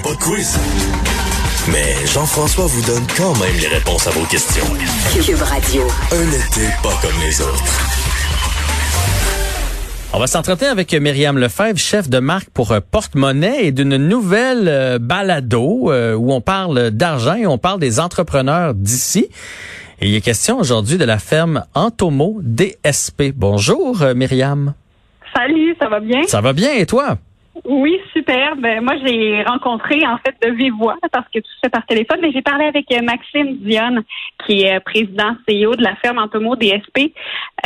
A pas de quiz. Mais Jean-François vous donne quand même les réponses à vos questions. Cube Radio. Un été pas comme les autres. On va s'entretenir avec Myriam Lefebvre, chef de marque pour euh, Porte-Monnaie et d'une nouvelle euh, balado euh, où on parle d'argent et on parle des entrepreneurs d'ici. Et il est question aujourd'hui de la ferme Antomo DSP. Bonjour Myriam. Salut, ça va bien? Ça va bien et toi? Oui, super. Ben, moi, j'ai rencontré en fait de vive voix parce que tout se fait par téléphone, mais j'ai parlé avec euh, Maxime Dionne, qui est euh, président CEO de la ferme Antomo DSP.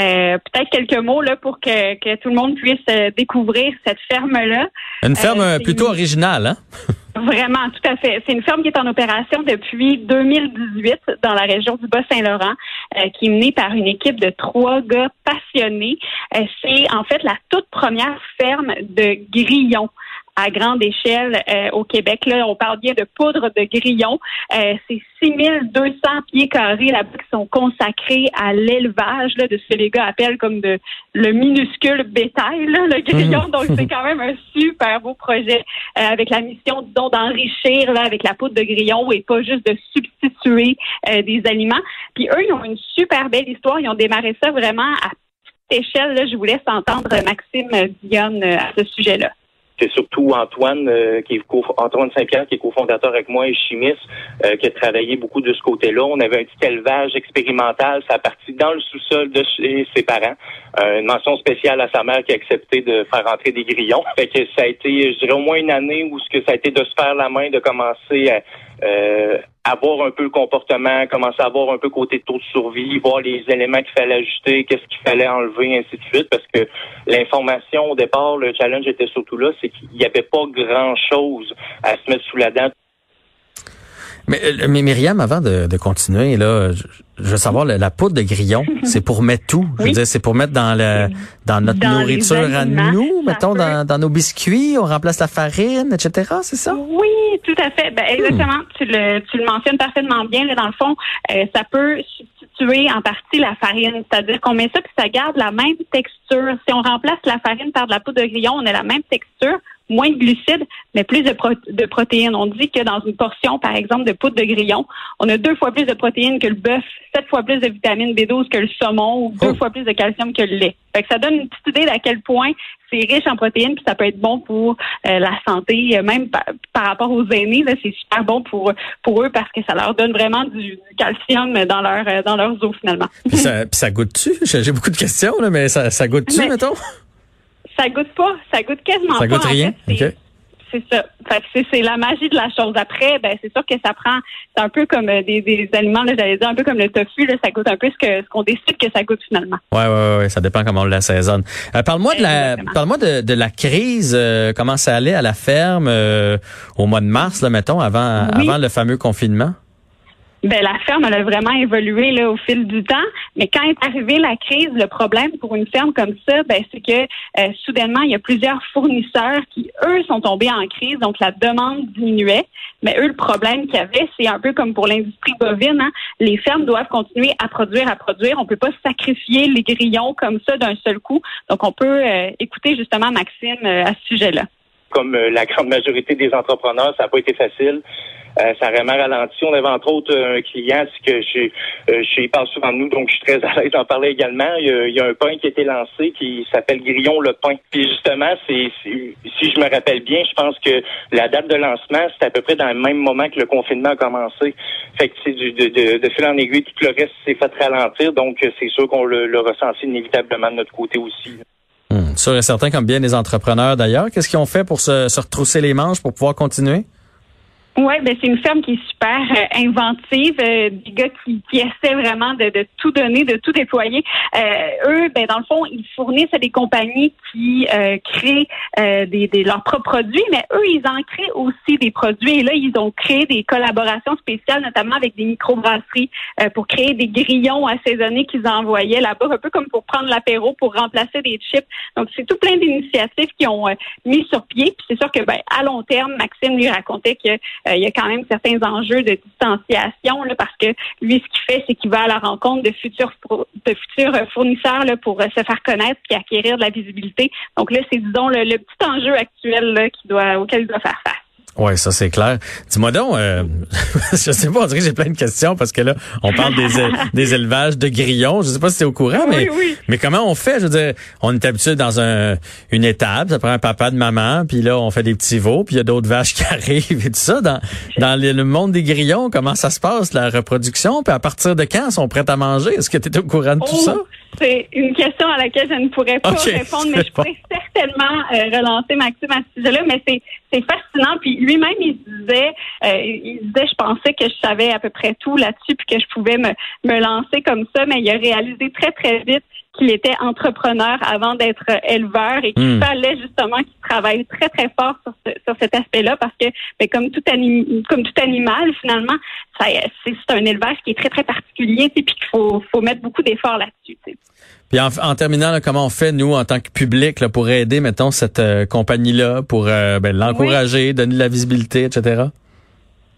Euh, Peut-être quelques mots là pour que, que tout le monde puisse découvrir cette ferme-là. Une ferme Euh, plutôt originale, hein? Vraiment, tout à fait. C'est une ferme qui est en opération depuis 2018 dans la région du Bas-Saint-Laurent, euh, qui est menée par une équipe de trois gars passionnés. Euh, c'est en fait la toute première ferme de grillons à grande échelle euh, au Québec. Là, on parle bien de poudre de grillons. Euh, c'est 6200 pieds carrés là qui sont consacrés à l'élevage là, de ce que les gars appellent comme de le minuscule bétail, là, le grillon. Donc, c'est quand même un super beau projet euh, avec la mission, disons, d'enrichir là, avec la poudre de grillon et pas juste de substituer euh, des aliments. Puis eux, ils ont une super belle histoire. Ils ont démarré ça vraiment à petite échelle. Là. Je vous laisse entendre Maxime Dionne euh, à ce sujet-là. C'est surtout Antoine, euh, qui est Antoine Saint-Pierre, qui est cofondateur avec moi et chimiste, euh, qui a travaillé beaucoup de ce côté-là. On avait un petit élevage expérimental, ça a parti dans le sous-sol de ses parents. Euh, une mention spéciale à sa mère qui a accepté de faire entrer des grillons. Fait que ça a été, je dirais, au moins une année où ce que ça a été de se faire la main, de commencer à euh, avoir un peu le comportement, commencer à avoir un peu côté taux de survie, voir les éléments qu'il fallait ajuster, qu'est-ce qu'il fallait enlever, ainsi de suite, parce que l'information au départ, le challenge était surtout là, c'est qu'il n'y avait pas grand-chose à se mettre sous la dent. Mais, euh, mais Myriam, avant de, de continuer, là, je, je veux savoir, la, la poudre de grillon, c'est pour mettre tout? Je veux Oui. dire, c'est pour mettre dans le dans notre Dans nourriture à nous, mettons dans, dans nos biscuits, on remplace la farine, etc. C'est ça? Oui, tout à fait. Ben, exactement. Tu, le, tu le mentionnes parfaitement bien. Là, dans le fond, euh, ça peut substituer en partie la farine. C'est-à-dire qu'on met ça puis ça garde la même texture. Si on remplace la farine par de la poudre de grillon, on a la même texture, moins de glucides, mais plus de, pro- de protéines. On dit que dans une portion, par exemple, de poudre de grillon, on a deux fois plus de protéines que le bœuf, sept fois plus de vitamine B12 que le saumon, ou deux Oh. fois plus de calcium que le lait. Fait que ça donne une petite idée d'à quel point c'est riche en protéines, puis ça peut être bon pour euh, la santé, euh, même par, par rapport aux aînés, là, c'est super bon pour pour eux parce que ça leur donne vraiment du, du calcium dans leur euh, dans leurs os finalement. Puis ça, puis ça goûte-tu? J'ai j'ai beaucoup de questions, là, mais ça, ça goûte-tu, Mais- mettons? Ça goûte pas, ça goûte quasiment Ça pas. goûte en rien? fait, c'est- ça. C'est, la magie de la chose. Après, ben c'est sûr que ça prend. C'est un peu comme euh, des, des aliments, j'allais dire un peu comme le tofu. Là, ça goûte un peu ce que ce qu'on décide que ça goûte finalement. Ouais, ouais, ouais, ça dépend comment on l'assaisonne. Euh, parle-moi de la, parle-moi de, de la crise, euh, comment ça allait à la ferme euh, au mois de mars, là, mettons, avant, Oui. avant le fameux confinement? Ben la ferme elle a vraiment évolué là au fil du temps, mais quand est arrivée la crise, le problème pour une ferme comme ça, ben c'est que euh, soudainement il y a plusieurs fournisseurs qui eux sont tombés en crise, donc la demande diminuait. Mais eux le problème qu'il y avait, c'est un peu comme pour l'industrie bovine, hein, les fermes doivent continuer à produire, à produire. On peut pas sacrifier les grillons comme ça d'un seul coup. Donc on peut euh, écouter justement Maxime euh, à ce sujet-là. Comme euh, la grande majorité des entrepreneurs, ça n'a pas été facile. Euh, ça a vraiment ralenti. On avait entre autres un client, c'est que je, euh, il parle souvent de nous, donc je suis très à l'aise d'en parler également. Il y, a, il y a un pain qui a été lancé qui s'appelle Grillon le pain. Puis justement, c'est si je me rappelle bien, je pense que la date de lancement, c'est à peu près dans le même moment que le confinement a commencé. Fait que c'est du de, de, de fil en aiguille, tout le reste s'est fait ralentir. Donc c'est sûr qu'on le, le ressenti inévitablement de notre côté aussi. Sûr et certain, comme bien les entrepreneurs d'ailleurs. Qu'est-ce qu'ils ont fait pour se retrousser les manches pour pouvoir continuer? Oui, ben c'est une ferme qui est super euh, inventive, euh, des gars qui, qui essaient vraiment de, de, tout donner, de tout déployer. Euh, eux, ben dans le fond, ils fournissent à des compagnies qui créent des, des, leurs propres produits, mais eux, ils en créent aussi des produits. Et là, ils ont créé des collaborations spéciales, notamment avec des microbrasseries, pour créer des grillons assaisonnés qu'ils envoyaient là-bas, un peu comme pour prendre l'apéro, pour remplacer des chips. Donc, c'est tout plein d'initiatives qui ont mis sur pied. Puis c'est sûr que ben à long terme, Maxime lui racontait que euh, il y a quand même certains enjeux de distanciation là, parce que lui, ce qu'il fait, c'est qu'il va à la rencontre de futurs de futurs fournisseurs pour euh, se faire connaître et acquérir de la visibilité. Donc là, c'est disons le, petit enjeu actuel qui doit auquel il doit faire face. Oui, ça c'est clair. Dis-moi donc, euh, je sais pas, on dirait que j'ai plein de questions parce que là, on parle des, des élevages de grillons. Je sais pas si tu es au courant, mais, mais comment on fait? Je veux dire, on est habitué dans un, une étape, ça prend un papa de maman, puis là, on fait des petits veaux, puis il y a d'autres vaches qui arrivent et tout ça. Dans, dans le monde des grillons, comment ça se passe, la reproduction? Puis à partir de quand sont prêts à manger? Est-ce que tu es au courant de tout ça? C'est une question à laquelle je ne pourrais pas répondre, mais je pourrais certainement euh, relancer Maxime à ce sujet-là, mais c'est c'est fascinant. Puis lui-même, il disait, euh, il disait, je pensais que je savais à peu près tout là-dessus, puis que je pouvais me, me lancer comme ça, mais il a réalisé très très vite qu'il était entrepreneur avant d'être éleveur et qu'il hmm. fallait justement qu'il travaille très très fort sur, sur cet aspect-là parce que ben, comme tout anim, comme tout animal finalement c'est un élevage qui est très très particulier puis qu'il faut faut mettre beaucoup d'efforts là-dessus. Puis en, terminant, comment on fait, nous, en tant que public, là, pour aider, mettons, cette euh, compagnie-là, pour euh, ben, l'encourager, donner de la visibilité, etc.?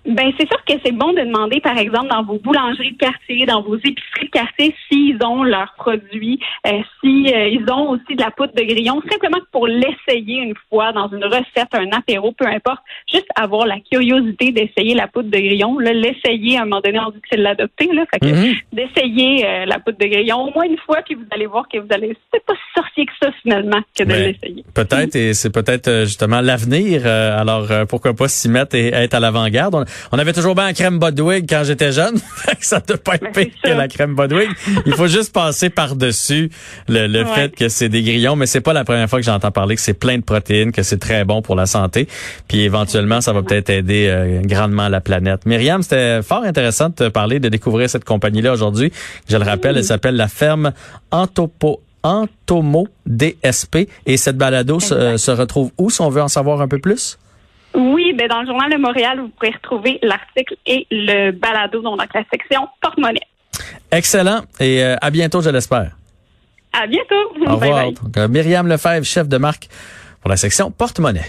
Ben c'est sûr que c'est bon de demander, par exemple, dans vos boulangeries de quartier, dans vos épiceries de quartier, s'ils ont leurs produits, euh, si euh, ils ont aussi de la poudre de grillon, simplement pour l'essayer une fois dans une recette, un apéro, peu importe, juste avoir la curiosité d'essayer la poudre de grillon, l'essayer à un moment donné, on dit que c'est l'adopter, là, fait que mm-hmm. d'essayer euh, la poudre de grillon au moins une fois, puis vous allez voir que vous allez, c'est pas si sorcier que ça finalement que de l'essayer. Peut-être, et c'est peut-être justement l'avenir. alors pourquoi pas s'y mettre et être à l'avant-garde. On avait toujours bien la crème Bodwig quand j'étais jeune. ça ne pas être pire que la crème Bodwig. Il faut juste passer par-dessus le, fait que c'est des grillons, mais c'est pas la première fois que j'entends parler que c'est plein de protéines, que c'est très bon pour la santé. Puis éventuellement, ça va peut-être aider euh, grandement la planète. Myriam, c'était fort intéressant de te parler, de découvrir cette compagnie-là aujourd'hui. Je le rappelle, elle s'appelle la ferme Antopo Antomo DSP. Et cette balado se, se retrouve où si on veut en savoir un peu plus? Ben dans le journal de Montréal, vous pourrez retrouver l'article et le balado dans la section porte-monnaie. Excellent et euh, à bientôt, je l'espère. À bientôt. Au revoir. Myriam Lefebvre, chef de marque pour la section porte-monnaie.